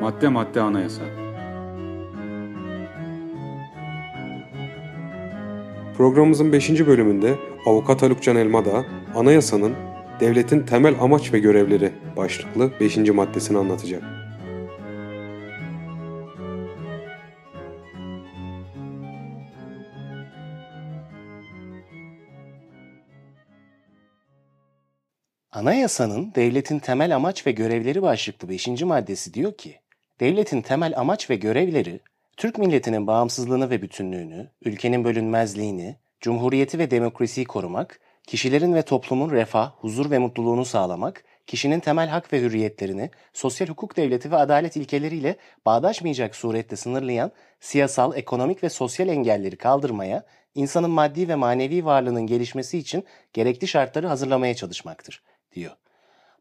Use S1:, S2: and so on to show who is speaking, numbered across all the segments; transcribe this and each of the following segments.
S1: Madde madde anayasa.
S2: Programımızın 5. bölümünde Avukat Halukcan Elmadağ, anayasanın devletin temel amaç ve görevleri başlıklı 5. maddesini anlatacak.
S3: Anayasanın devletin temel amaç ve görevleri başlıklı 5. maddesi diyor ki, devletin temel amaç ve görevleri, Türk milletinin bağımsızlığını ve bütünlüğünü, ülkenin bölünmezliğini, cumhuriyeti ve demokrasiyi korumak, kişilerin ve toplumun refah, huzur ve mutluluğunu sağlamak, kişinin temel hak ve hürriyetlerini sosyal hukuk devleti ve adalet ilkeleriyle bağdaşmayacak surette sınırlayan siyasal, ekonomik ve sosyal engelleri kaldırmaya, insanın maddi ve manevi varlığının gelişmesi için gerekli şartları hazırlamaya çalışmaktır, diyor.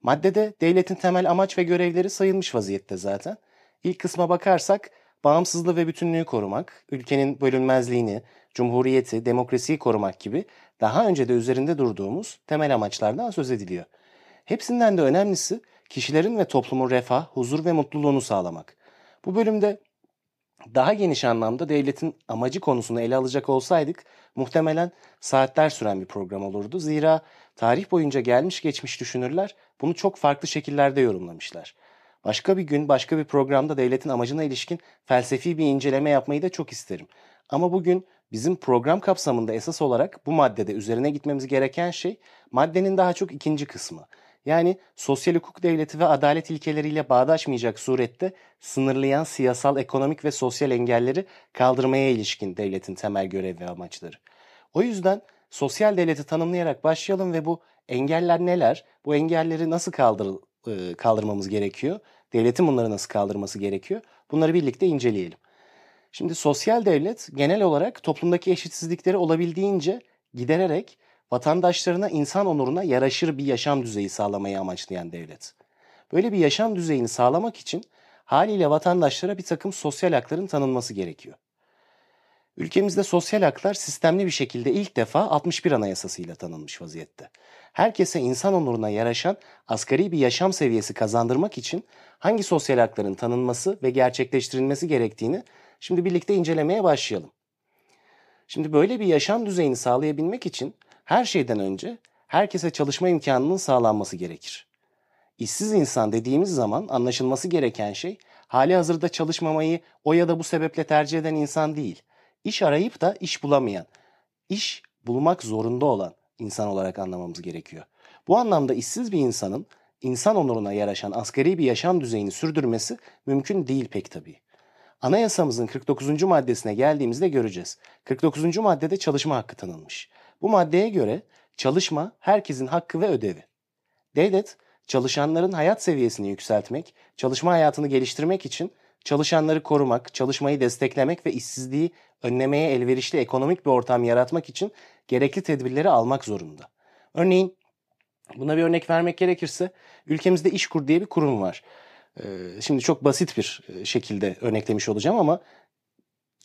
S3: Maddede devletin temel amaç ve görevleri sayılmış vaziyette zaten. İlk kısma bakarsak bağımsızlığı ve bütünlüğü korumak, ülkenin bölünmezliğini, cumhuriyeti, demokrasiyi korumak gibi daha önce de üzerinde durduğumuz temel amaçlardan söz ediliyor. Hepsinden de önemlisi kişilerin ve toplumun refah, huzur ve mutluluğunu sağlamak. Bu bölümde daha geniş anlamda devletin amacı konusunu ele alacak olsaydık muhtemelen saatler süren bir program olurdu. Zira tarih boyunca gelmiş geçmiş düşünürler bunu çok farklı şekillerde yorumlamışlar. Başka bir gün, başka bir programda devletin amacına ilişkin felsefi bir inceleme yapmayı da çok isterim. Ama bugün bizim program kapsamında esas olarak bu maddede üzerine gitmemiz gereken şey maddenin daha çok ikinci kısmı. Yani sosyal hukuk devleti ve adalet ilkeleriyle bağdaşmayacak surette sınırlayan siyasal, ekonomik ve sosyal engelleri kaldırmaya ilişkin devletin temel görev ve amaçları. O yüzden sosyal devleti tanımlayarak başlayalım ve bu engeller neler, bu engelleri nasıl kaldır, kaldırmamız gerekiyor, devletin bunları nasıl kaldırması gerekiyor bunları birlikte inceleyelim. Şimdi sosyal devlet genel olarak toplumdaki eşitsizlikleri olabildiğince gidererek vatandaşlarına insan onuruna yaraşır bir yaşam düzeyi sağlamayı amaçlayan devlet. Böyle bir yaşam düzeyini sağlamak için haliyle vatandaşlara bir takım sosyal hakların tanınması gerekiyor. Ülkemizde sosyal haklar sistemli bir şekilde ilk defa 61 Anayasası'yla tanınmış vaziyette. Herkese insan onuruna yaraşan asgari bir yaşam seviyesi kazandırmak için hangi sosyal hakların tanınması ve gerçekleştirilmesi gerektiğini şimdi birlikte incelemeye başlayalım. Şimdi böyle bir yaşam düzeyini sağlayabilmek için her şeyden önce herkese çalışma imkanının sağlanması gerekir. İşsiz insan dediğimiz zaman anlaşılması gereken şey hali hazırda çalışmamayı o ya da bu sebeple tercih eden insan değil. İş arayıp da iş bulamayan, iş bulmak zorunda olan insan olarak anlamamız gerekiyor. Bu anlamda işsiz bir insanın insan onuruna yaraşan asgari bir yaşam düzeyini sürdürmesi mümkün değil pek tabii. Anayasamızın 49. maddesine geldiğimizde göreceğiz. 49. maddede çalışma hakkı tanınmış. Bu maddeye göre çalışma herkesin hakkı ve ödevi. Devlet, çalışanların hayat seviyesini yükseltmek, çalışma hayatını geliştirmek için çalışanları korumak, çalışmayı desteklemek ve işsizliği önlemeye elverişli ekonomik bir ortam yaratmak için gerekli tedbirleri almak zorunda. Örneğin buna bir örnek vermek gerekirse ülkemizde İşkur diye bir kurum var. Şimdi çok basit bir şekilde örneklemiş olacağım ama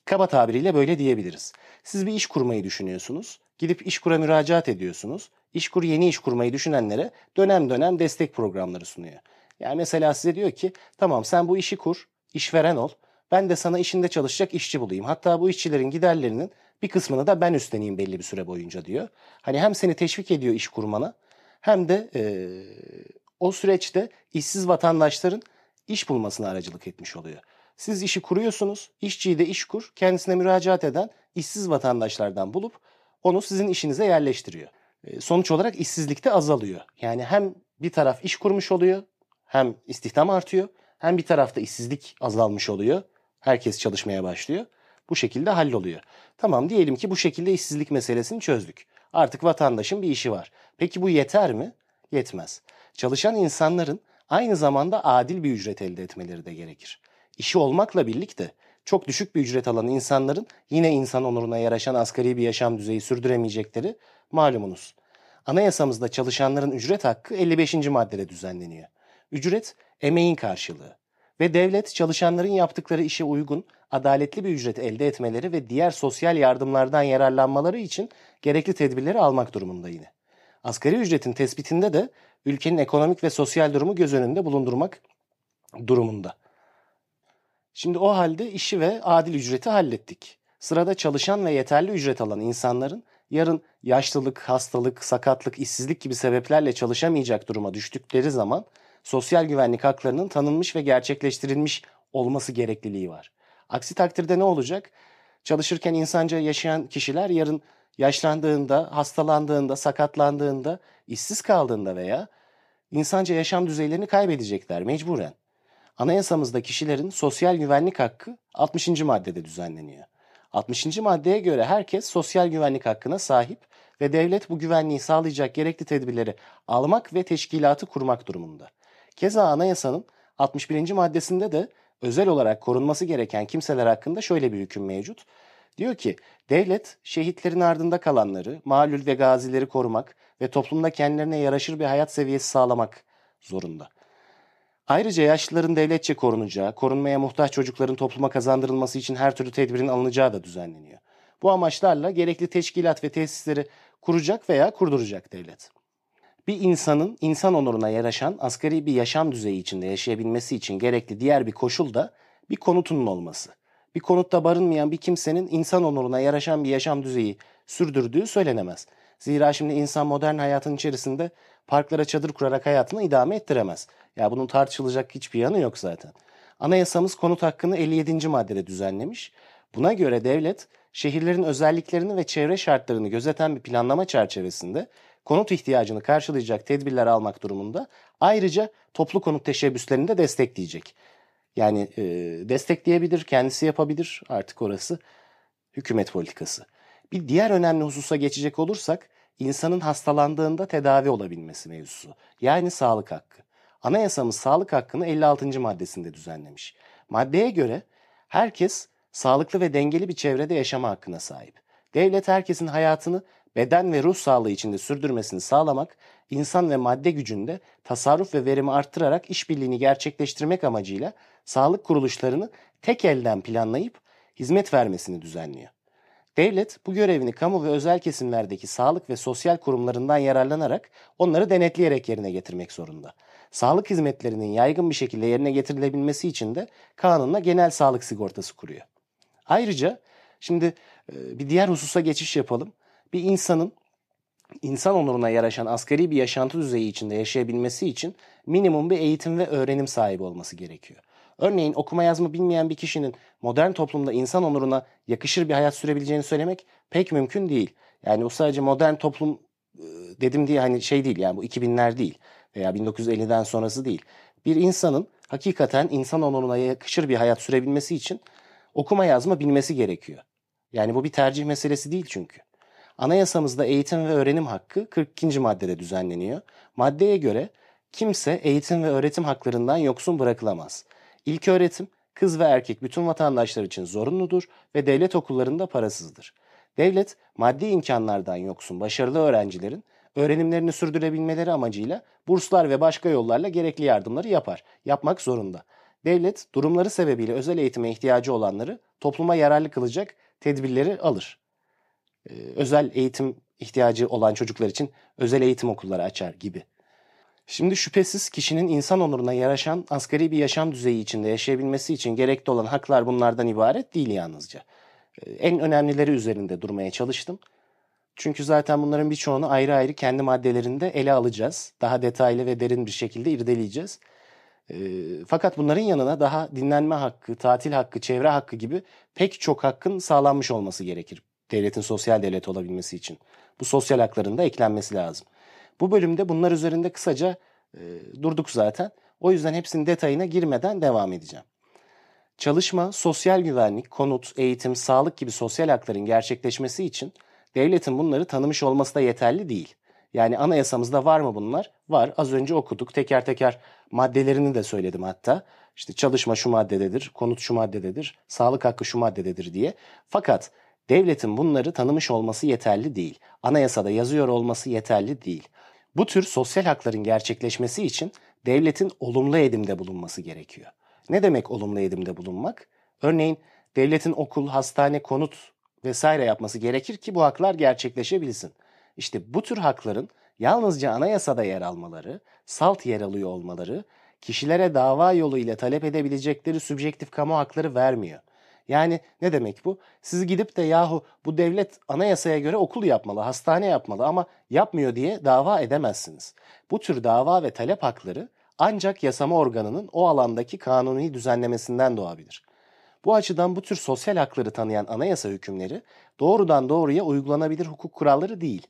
S3: kaba tabiriyle böyle diyebiliriz. Siz bir iş kurmayı düşünüyorsunuz. Gidip İşkur'a müracaat ediyorsunuz. İşkur yeni iş kurmayı düşünenlere dönem dönem destek programları sunuyor. Yani mesela size diyor ki tamam sen bu işi kur, işveren ol. Ben de sana işinde çalışacak işçi bulayım. Hatta bu işçilerin giderlerinin bir kısmını da ben üstleneyim belli bir süre boyunca diyor. Hani hem seni teşvik ediyor iş kurmana hem de e, o süreçte işsiz vatandaşların iş bulmasına aracılık etmiş oluyor. Siz işi kuruyorsunuz, işçiyi de iş kur, kendisine müracaat eden işsiz vatandaşlardan bulup onu sizin işinize yerleştiriyor. Sonuç olarak işsizlik de azalıyor. Yani hem bir taraf iş kurmuş oluyor, hem istihdam artıyor, hem bir tarafta işsizlik azalmış oluyor. Herkes çalışmaya başlıyor. Bu şekilde halloluyor. Tamam diyelim ki bu şekilde işsizlik meselesini çözdük. Artık vatandaşın bir işi var. Peki bu yeter mi? Yetmez. Çalışan insanların aynı zamanda adil bir ücret elde etmeleri de gerekir. İşi olmakla birlikte çok düşük bir ücret alan insanların yine insan onuruna yaraşan asgari bir yaşam düzeyi sürdüremeyecekleri malumunuz. Anayasamızda çalışanların ücret hakkı 55. maddede düzenleniyor. Ücret emeğin karşılığı ve devlet çalışanların yaptıkları işe uygun, adaletli bir ücret elde etmeleri ve diğer sosyal yardımlardan yararlanmaları için gerekli tedbirleri almak durumunda yine. Asgari ücretin tespitinde de ülkenin ekonomik ve sosyal durumu göz önünde bulundurmak durumunda. Şimdi o halde işi ve adil ücreti hallettik. Sırada çalışan ve yeterli ücret alan insanların yarın yaşlılık, hastalık, sakatlık, işsizlik gibi sebeplerle çalışamayacak duruma düştükleri zaman sosyal güvenlik haklarının tanınmış ve gerçekleştirilmiş olması gerekliliği var. Aksi takdirde ne olacak? Çalışırken insanca yaşayan kişiler yarın yaşlandığında, hastalandığında, sakatlandığında, işsiz kaldığında veya insanca yaşam düzeylerini kaybedecekler mecburen. Anayasamızda kişilerin sosyal güvenlik hakkı 60. maddede düzenleniyor. 60. maddeye göre herkes sosyal güvenlik hakkına sahip ve devlet bu güvenliği sağlayacak gerekli tedbirleri almak ve teşkilatı kurmak durumunda. Keza anayasanın 61. maddesinde de özel olarak korunması gereken kimseler hakkında şöyle bir hüküm mevcut. Diyor ki devlet şehitlerin ardında kalanları, malul ve gazileri korumak ve toplumda kendilerine yaraşır bir hayat seviyesi sağlamak zorunda. Ayrıca yaşlıların devletçe korunacağı, korunmaya muhtaç çocukların topluma kazandırılması için her türlü tedbirin alınacağı da düzenleniyor. Bu amaçlarla gerekli teşkilat ve tesisleri kuracak veya kurduracak devlet. Bir insanın insan onuruna yaraşan asgari bir yaşam düzeyi içinde yaşayabilmesi için gerekli diğer bir koşul da bir konutunun olması. Bir konutta barınmayan bir kimsenin insan onuruna yaraşan bir yaşam düzeyi sürdürdüğü söylenemez. Zira şimdi insan modern hayatın içerisinde parklara çadır kurarak hayatını idame ettiremez. Ya bunun tartışılacak hiçbir yanı yok zaten. Anayasamız konut hakkını 57. maddede düzenlemiş. Buna göre devlet şehirlerin özelliklerini ve çevre şartlarını gözeten bir planlama çerçevesinde konut ihtiyacını karşılayacak tedbirler almak durumunda ayrıca toplu konut teşebbüslerini de destekleyecek. Yani e, destekleyebilir, kendisi yapabilir artık orası hükümet politikası. Bir diğer önemli hususa geçecek olursak insanın hastalandığında tedavi olabilmesi mevzusu. Yani sağlık hakkı. Anayasamız sağlık hakkını 56. maddesinde düzenlemiş. Maddeye göre herkes sağlıklı ve dengeli bir çevrede yaşama hakkına sahip. Devlet herkesin hayatını beden ve ruh sağlığı içinde sürdürmesini sağlamak, insan ve madde gücünde tasarruf ve verimi arttırarak işbirliğini gerçekleştirmek amacıyla sağlık kuruluşlarını tek elden planlayıp hizmet vermesini düzenliyor. Devlet bu görevini kamu ve özel kesimlerdeki sağlık ve sosyal kurumlarından yararlanarak onları denetleyerek yerine getirmek zorunda. Sağlık hizmetlerinin yaygın bir şekilde yerine getirilebilmesi için de kanunla genel sağlık sigortası kuruyor. Ayrıca şimdi bir diğer hususa geçiş yapalım. Bir insanın insan onuruna yaraşan asgari bir yaşantı düzeyi içinde yaşayabilmesi için minimum bir eğitim ve öğrenim sahibi olması gerekiyor. Örneğin okuma yazma bilmeyen bir kişinin modern toplumda insan onuruna yakışır bir hayat sürebileceğini söylemek pek mümkün değil. Yani bu sadece modern toplum dedim diye hani şey değil yani bu 2000'ler değil veya 1950'den sonrası değil. Bir insanın hakikaten insan onuruna yakışır bir hayat sürebilmesi için okuma yazma bilmesi gerekiyor. Yani bu bir tercih meselesi değil çünkü. Anayasamızda eğitim ve öğrenim hakkı 42. maddede düzenleniyor. Maddeye göre kimse eğitim ve öğretim haklarından yoksun bırakılamaz. İlk öğretim kız ve erkek bütün vatandaşlar için zorunludur ve devlet okullarında parasızdır. Devlet maddi imkanlardan yoksun başarılı öğrencilerin öğrenimlerini sürdürebilmeleri amacıyla burslar ve başka yollarla gerekli yardımları yapar. Yapmak zorunda. Devlet durumları sebebiyle özel eğitime ihtiyacı olanları topluma yararlı kılacak tedbirleri alır. Ee, özel eğitim ihtiyacı olan çocuklar için özel eğitim okulları açar gibi. Şimdi şüphesiz kişinin insan onuruna yaraşan asgari bir yaşam düzeyi içinde yaşayabilmesi için gerekli olan haklar bunlardan ibaret değil yalnızca. Ee, en önemlileri üzerinde durmaya çalıştım. Çünkü zaten bunların birçoğunu ayrı ayrı kendi maddelerinde ele alacağız. Daha detaylı ve derin bir şekilde irdeleyeceğiz. E, fakat bunların yanına daha dinlenme hakkı, tatil hakkı, çevre hakkı gibi pek çok hakkın sağlanmış olması gerekir. Devletin sosyal devlet olabilmesi için. Bu sosyal hakların da eklenmesi lazım. Bu bölümde bunlar üzerinde kısaca e, durduk zaten. O yüzden hepsinin detayına girmeden devam edeceğim. Çalışma, sosyal güvenlik, konut, eğitim, sağlık gibi sosyal hakların gerçekleşmesi için devletin bunları tanımış olması da yeterli değil. Yani anayasamızda var mı bunlar? Var. Az önce okuduk. Teker teker maddelerini de söyledim hatta. İşte çalışma şu maddededir, konut şu maddededir, sağlık hakkı şu maddededir diye. Fakat devletin bunları tanımış olması yeterli değil. Anayasada yazıyor olması yeterli değil. Bu tür sosyal hakların gerçekleşmesi için devletin olumlu edimde bulunması gerekiyor. Ne demek olumlu edimde bulunmak? Örneğin devletin okul, hastane, konut vesaire yapması gerekir ki bu haklar gerçekleşebilsin. İşte bu tür hakların yalnızca anayasada yer almaları, salt yer alıyor olmaları, kişilere dava yolu ile talep edebilecekleri sübjektif kamu hakları vermiyor. Yani ne demek bu? Siz gidip de yahu bu devlet anayasaya göre okul yapmalı, hastane yapmalı ama yapmıyor diye dava edemezsiniz. Bu tür dava ve talep hakları ancak yasama organının o alandaki kanuni düzenlemesinden doğabilir. Bu açıdan bu tür sosyal hakları tanıyan anayasa hükümleri doğrudan doğruya uygulanabilir hukuk kuralları değil.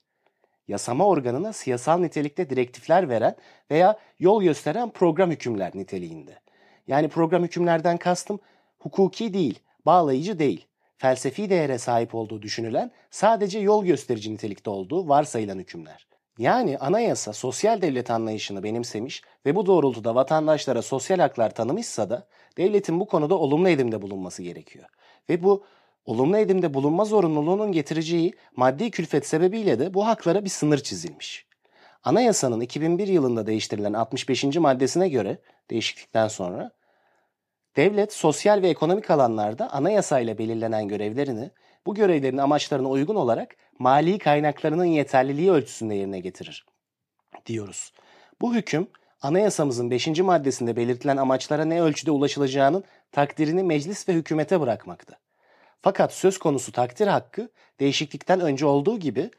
S3: Yasama organına siyasal nitelikte direktifler veren veya yol gösteren program hükümler niteliğinde. Yani program hükümlerden kastım hukuki değil, bağlayıcı değil, felsefi değere sahip olduğu düşünülen sadece yol gösterici nitelikte olduğu varsayılan hükümler. Yani anayasa sosyal devlet anlayışını benimsemiş ve bu doğrultuda vatandaşlara sosyal haklar tanımışsa da devletin bu konuda olumlu edimde bulunması gerekiyor. Ve bu olumlu edimde bulunma zorunluluğunun getireceği maddi külfet sebebiyle de bu haklara bir sınır çizilmiş. Anayasanın 2001 yılında değiştirilen 65. maddesine göre değişiklikten sonra devlet sosyal ve ekonomik alanlarda anayasayla belirlenen görevlerini bu görevlerin amaçlarına uygun olarak mali kaynaklarının yeterliliği ölçüsünde yerine getirir diyoruz. Bu hüküm anayasamızın 5. maddesinde belirtilen amaçlara ne ölçüde ulaşılacağının takdirini meclis ve hükümete bırakmakta. Fakat söz konusu takdir hakkı değişiklikten önce olduğu gibi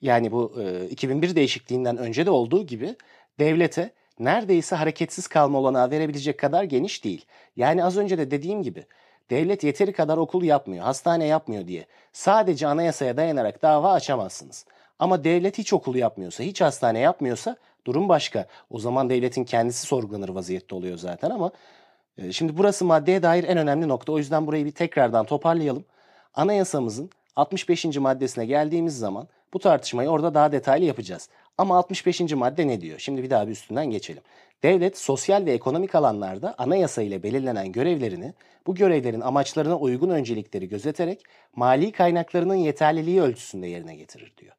S3: yani bu e, 2001 değişikliğinden önce de olduğu gibi devlete neredeyse hareketsiz kalma olanağı verebilecek kadar geniş değil. Yani az önce de dediğim gibi devlet yeteri kadar okul yapmıyor, hastane yapmıyor diye sadece anayasaya dayanarak dava açamazsınız. Ama devlet hiç okul yapmıyorsa, hiç hastane yapmıyorsa durum başka. O zaman devletin kendisi sorgulanır vaziyette oluyor zaten ama e, şimdi burası maddeye dair en önemli nokta. O yüzden burayı bir tekrardan toparlayalım. Anayasamızın 65. maddesine geldiğimiz zaman bu tartışmayı orada daha detaylı yapacağız. Ama 65. madde ne diyor? Şimdi bir daha bir üstünden geçelim. Devlet sosyal ve ekonomik alanlarda anayasa ile belirlenen görevlerini bu görevlerin amaçlarına uygun öncelikleri gözeterek mali kaynaklarının yeterliliği ölçüsünde yerine getirir diyor.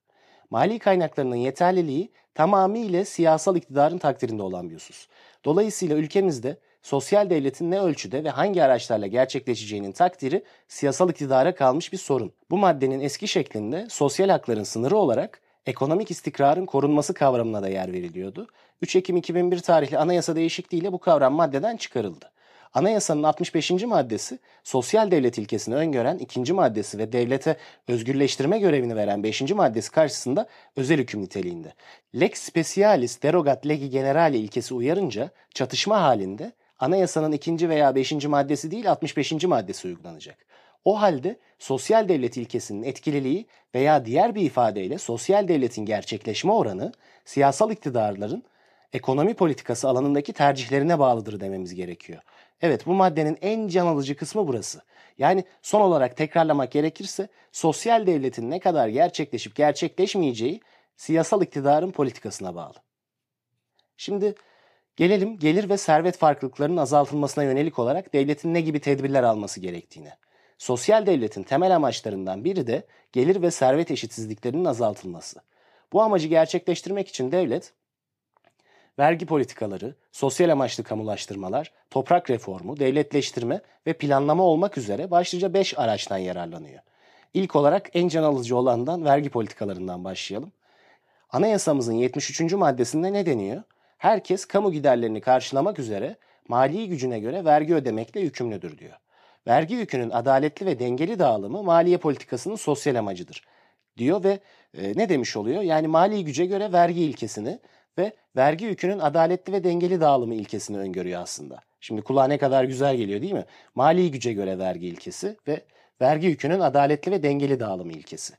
S3: Mali kaynaklarının yeterliliği tamamıyla siyasal iktidarın takdirinde olan bir husus. Dolayısıyla ülkemizde sosyal devletin ne ölçüde ve hangi araçlarla gerçekleşeceğinin takdiri siyasal iktidara kalmış bir sorun. Bu maddenin eski şeklinde sosyal hakların sınırı olarak ekonomik istikrarın korunması kavramına da yer veriliyordu. 3 Ekim 2001 tarihli anayasa değişikliğiyle bu kavram maddeden çıkarıldı. Anayasanın 65. maddesi sosyal devlet ilkesini öngören ikinci maddesi ve devlete özgürleştirme görevini veren 5. maddesi karşısında özel hüküm niteliğinde. Lex specialis derogat legi generale ilkesi uyarınca çatışma halinde anayasanın ikinci veya 5. maddesi değil 65. maddesi uygulanacak. O halde sosyal devlet ilkesinin etkililiği veya diğer bir ifadeyle sosyal devletin gerçekleşme oranı siyasal iktidarların ekonomi politikası alanındaki tercihlerine bağlıdır dememiz gerekiyor. Evet bu maddenin en can alıcı kısmı burası. Yani son olarak tekrarlamak gerekirse sosyal devletin ne kadar gerçekleşip gerçekleşmeyeceği siyasal iktidarın politikasına bağlı. Şimdi gelelim gelir ve servet farklılıklarının azaltılmasına yönelik olarak devletin ne gibi tedbirler alması gerektiğine. Sosyal devletin temel amaçlarından biri de gelir ve servet eşitsizliklerinin azaltılması. Bu amacı gerçekleştirmek için devlet vergi politikaları, sosyal amaçlı kamulaştırmalar, toprak reformu, devletleştirme ve planlama olmak üzere başlıca 5 araçtan yararlanıyor. İlk olarak en can alıcı olandan vergi politikalarından başlayalım. Anayasamızın 73. maddesinde ne deniyor? Herkes kamu giderlerini karşılamak üzere mali gücüne göre vergi ödemekle yükümlüdür diyor. Vergi yükünün adaletli ve dengeli dağılımı maliye politikasının sosyal amacıdır diyor ve e, ne demiş oluyor? Yani mali güce göre vergi ilkesini ve vergi yükünün adaletli ve dengeli dağılımı ilkesini öngörüyor aslında. Şimdi kulağa ne kadar güzel geliyor değil mi? Mali güce göre vergi ilkesi ve vergi yükünün adaletli ve dengeli dağılımı ilkesi.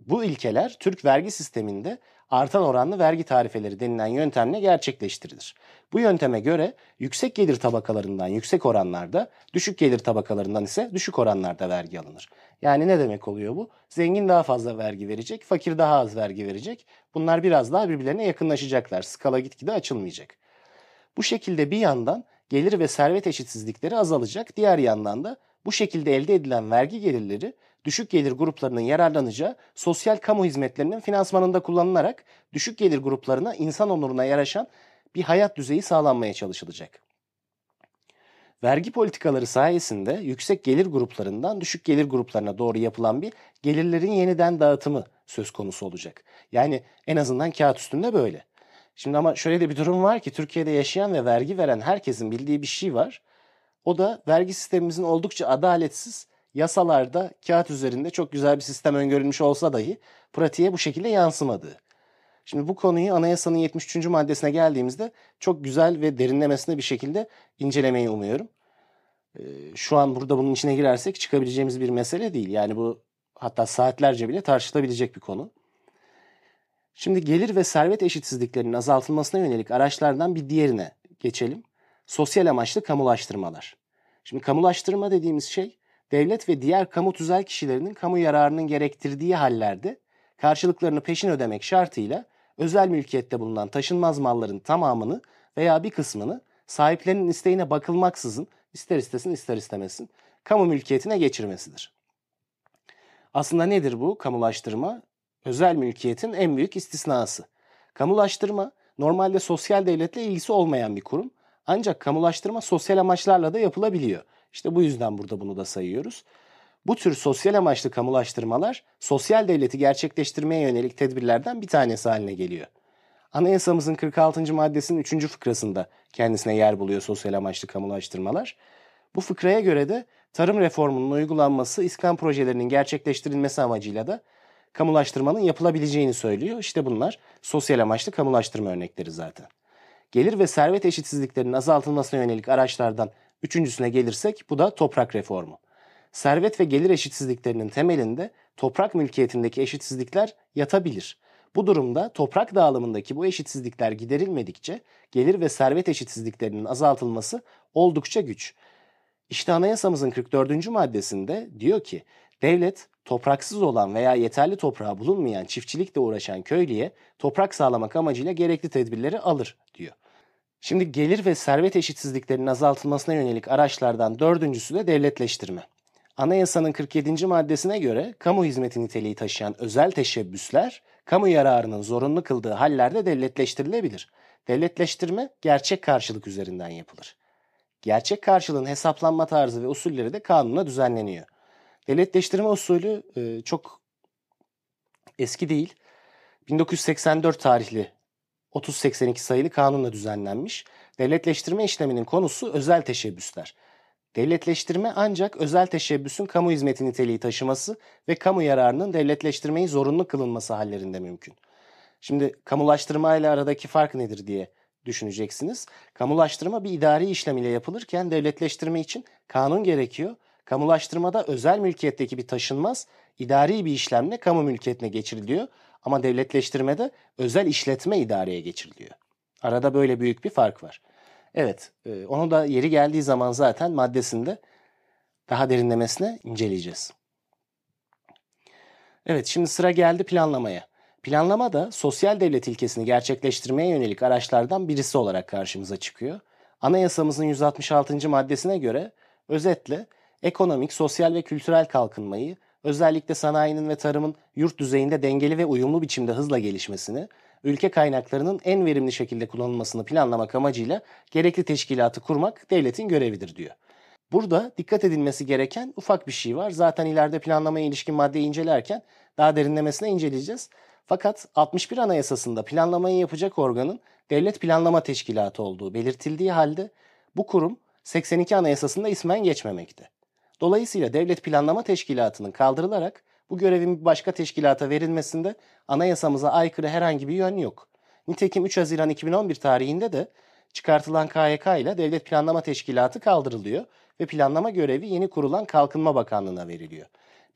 S3: Bu ilkeler Türk vergi sisteminde artan oranlı vergi tarifeleri denilen yöntemle gerçekleştirilir. Bu yönteme göre yüksek gelir tabakalarından yüksek oranlarda, düşük gelir tabakalarından ise düşük oranlarda vergi alınır. Yani ne demek oluyor bu? Zengin daha fazla vergi verecek, fakir daha az vergi verecek. Bunlar biraz daha birbirlerine yakınlaşacaklar. Skala gitgide açılmayacak. Bu şekilde bir yandan gelir ve servet eşitsizlikleri azalacak. Diğer yandan da bu şekilde elde edilen vergi gelirleri düşük gelir gruplarının yararlanacağı sosyal kamu hizmetlerinin finansmanında kullanılarak düşük gelir gruplarına insan onuruna yaraşan bir hayat düzeyi sağlanmaya çalışılacak. Vergi politikaları sayesinde yüksek gelir gruplarından düşük gelir gruplarına doğru yapılan bir gelirlerin yeniden dağıtımı söz konusu olacak. Yani en azından kağıt üstünde böyle. Şimdi ama şöyle de bir durum var ki Türkiye'de yaşayan ve vergi veren herkesin bildiği bir şey var. O da vergi sistemimizin oldukça adaletsiz, yasalarda kağıt üzerinde çok güzel bir sistem öngörülmüş olsa dahi pratiğe bu şekilde yansımadığı. Şimdi bu konuyu anayasanın 73. maddesine geldiğimizde çok güzel ve derinlemesine bir şekilde incelemeyi umuyorum. Ee, şu an burada bunun içine girersek çıkabileceğimiz bir mesele değil. Yani bu hatta saatlerce bile tartışılabilecek bir konu. Şimdi gelir ve servet eşitsizliklerinin azaltılmasına yönelik araçlardan bir diğerine geçelim. Sosyal amaçlı kamulaştırmalar. Şimdi kamulaştırma dediğimiz şey devlet ve diğer kamu tüzel kişilerinin kamu yararının gerektirdiği hallerde karşılıklarını peşin ödemek şartıyla özel mülkiyette bulunan taşınmaz malların tamamını veya bir kısmını sahiplerinin isteğine bakılmaksızın ister istesin ister istemesin kamu mülkiyetine geçirmesidir. Aslında nedir bu kamulaştırma? Özel mülkiyetin en büyük istisnası. Kamulaştırma normalde sosyal devletle ilgisi olmayan bir kurum. Ancak kamulaştırma sosyal amaçlarla da yapılabiliyor. İşte bu yüzden burada bunu da sayıyoruz. Bu tür sosyal amaçlı kamulaştırmalar sosyal devleti gerçekleştirmeye yönelik tedbirlerden bir tanesi haline geliyor. Anayasamızın 46. maddesinin 3. fıkrasında kendisine yer buluyor sosyal amaçlı kamulaştırmalar. Bu fıkraya göre de tarım reformunun uygulanması, iskan projelerinin gerçekleştirilmesi amacıyla da kamulaştırmanın yapılabileceğini söylüyor. İşte bunlar sosyal amaçlı kamulaştırma örnekleri zaten. Gelir ve servet eşitsizliklerinin azaltılmasına yönelik araçlardan üçüncüsüne gelirsek bu da toprak reformu. Servet ve gelir eşitsizliklerinin temelinde toprak mülkiyetindeki eşitsizlikler yatabilir. Bu durumda toprak dağılımındaki bu eşitsizlikler giderilmedikçe gelir ve servet eşitsizliklerinin azaltılması oldukça güç. İşte anayasamızın 44. maddesinde diyor ki devlet topraksız olan veya yeterli toprağı bulunmayan çiftçilikle uğraşan köylüye toprak sağlamak amacıyla gerekli tedbirleri alır diyor. Şimdi gelir ve servet eşitsizliklerinin azaltılmasına yönelik araçlardan dördüncüsü de devletleştirme. Anayasanın 47. maddesine göre kamu hizmeti niteliği taşıyan özel teşebbüsler kamu yararının zorunlu kıldığı hallerde devletleştirilebilir. Devletleştirme gerçek karşılık üzerinden yapılır. Gerçek karşılığın hesaplanma tarzı ve usulleri de kanunla düzenleniyor. Devletleştirme usulü e, çok eski değil. 1984 tarihli 3082 sayılı kanunla düzenlenmiş. Devletleştirme işleminin konusu özel teşebbüsler. Devletleştirme ancak özel teşebbüsün kamu hizmeti niteliği taşıması ve kamu yararının devletleştirmeyi zorunlu kılınması hallerinde mümkün. Şimdi kamulaştırma ile aradaki fark nedir diye düşüneceksiniz. Kamulaştırma bir idari işlem ile yapılırken devletleştirme için kanun gerekiyor. Kamulaştırmada özel mülkiyetteki bir taşınmaz idari bir işlemle kamu mülkiyetine geçiriliyor ama devletleştirmede özel işletme idareye geçiriliyor. Arada böyle büyük bir fark var. Evet, e, onu da yeri geldiği zaman zaten maddesinde daha derinlemesine inceleyeceğiz. Evet, şimdi sıra geldi planlamaya. Planlama da sosyal devlet ilkesini gerçekleştirmeye yönelik araçlardan birisi olarak karşımıza çıkıyor. Anayasamızın 166. maddesine göre özetle ekonomik, sosyal ve kültürel kalkınmayı, özellikle sanayinin ve tarımın yurt düzeyinde dengeli ve uyumlu biçimde hızla gelişmesini, ülke kaynaklarının en verimli şekilde kullanılmasını planlamak amacıyla gerekli teşkilatı kurmak devletin görevidir diyor. Burada dikkat edilmesi gereken ufak bir şey var. Zaten ileride planlamaya ilişkin maddeyi incelerken daha derinlemesine inceleyeceğiz. Fakat 61 Anayasası'nda planlamayı yapacak organın Devlet Planlama Teşkilatı olduğu belirtildiği halde bu kurum 82 Anayasası'nda ismen geçmemekte. Dolayısıyla Devlet Planlama Teşkilatı'nın kaldırılarak bu görevin bir başka teşkilata verilmesinde anayasamıza aykırı herhangi bir yön yok. Nitekim 3 Haziran 2011 tarihinde de çıkartılan KYK ile Devlet Planlama Teşkilatı kaldırılıyor ve planlama görevi yeni kurulan Kalkınma Bakanlığı'na veriliyor.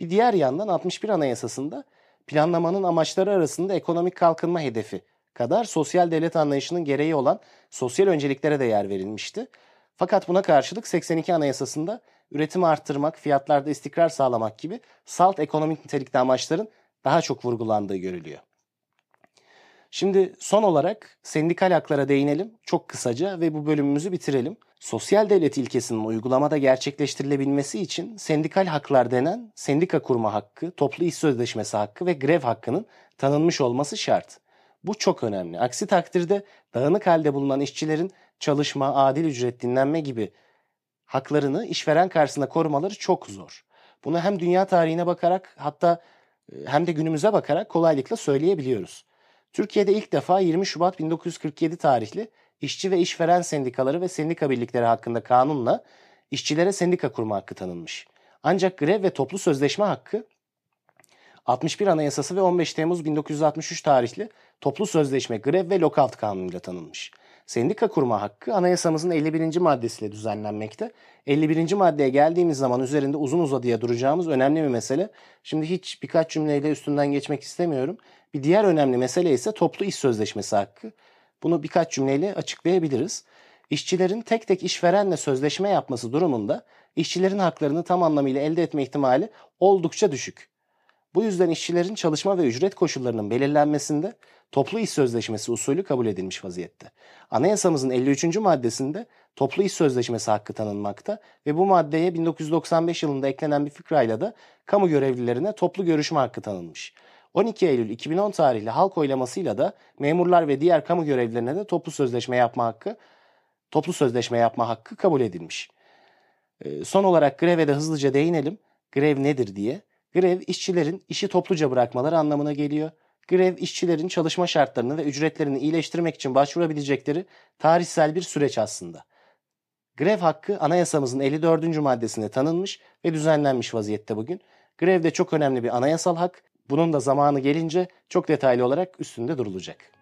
S3: Bir diğer yandan 61 Anayasası'nda planlamanın amaçları arasında ekonomik kalkınma hedefi kadar sosyal devlet anlayışının gereği olan sosyal önceliklere de yer verilmişti. Fakat buna karşılık 82 Anayasası'nda üretimi arttırmak, fiyatlarda istikrar sağlamak gibi salt ekonomik nitelikli amaçların daha çok vurgulandığı görülüyor. Şimdi son olarak sendikal haklara değinelim çok kısaca ve bu bölümümüzü bitirelim. Sosyal devlet ilkesinin uygulamada gerçekleştirilebilmesi için sendikal haklar denen sendika kurma hakkı, toplu iş sözleşmesi hakkı ve grev hakkının tanınmış olması şart. Bu çok önemli. Aksi takdirde dağınık halde bulunan işçilerin çalışma, adil ücret dinlenme gibi haklarını işveren karşısında korumaları çok zor. Bunu hem dünya tarihine bakarak hatta e, hem de günümüze bakarak kolaylıkla söyleyebiliyoruz. Türkiye'de ilk defa 20 Şubat 1947 tarihli işçi ve işveren sendikaları ve sendika birlikleri hakkında kanunla işçilere sendika kurma hakkı tanınmış. Ancak grev ve toplu sözleşme hakkı 61 Anayasası ve 15 Temmuz 1963 tarihli toplu sözleşme, grev ve lockout kanunuyla tanınmış. Sendika kurma hakkı anayasamızın 51. maddesiyle düzenlenmekte. 51. maddeye geldiğimiz zaman üzerinde uzun uzadıya duracağımız önemli bir mesele. Şimdi hiç birkaç cümleyle üstünden geçmek istemiyorum. Bir diğer önemli mesele ise toplu iş sözleşmesi hakkı. Bunu birkaç cümleyle açıklayabiliriz. İşçilerin tek tek işverenle sözleşme yapması durumunda işçilerin haklarını tam anlamıyla elde etme ihtimali oldukça düşük. Bu yüzden işçilerin çalışma ve ücret koşullarının belirlenmesinde toplu iş sözleşmesi usulü kabul edilmiş vaziyette. Anayasamızın 53. maddesinde toplu iş sözleşmesi hakkı tanınmakta ve bu maddeye 1995 yılında eklenen bir fıkrayla da kamu görevlilerine toplu görüşme hakkı tanınmış. 12 Eylül 2010 tarihli halk oylamasıyla da memurlar ve diğer kamu görevlilerine de toplu sözleşme yapma hakkı toplu sözleşme yapma hakkı kabul edilmiş. Ee, Son olarak greve de hızlıca değinelim. Grev nedir diye. Grev işçilerin işi topluca bırakmaları anlamına geliyor. Grev işçilerin çalışma şartlarını ve ücretlerini iyileştirmek için başvurabilecekleri tarihsel bir süreç aslında. Grev hakkı anayasamızın 54. maddesinde tanınmış ve düzenlenmiş vaziyette bugün. Grev de çok önemli bir anayasal hak. Bunun da zamanı gelince çok detaylı olarak üstünde durulacak.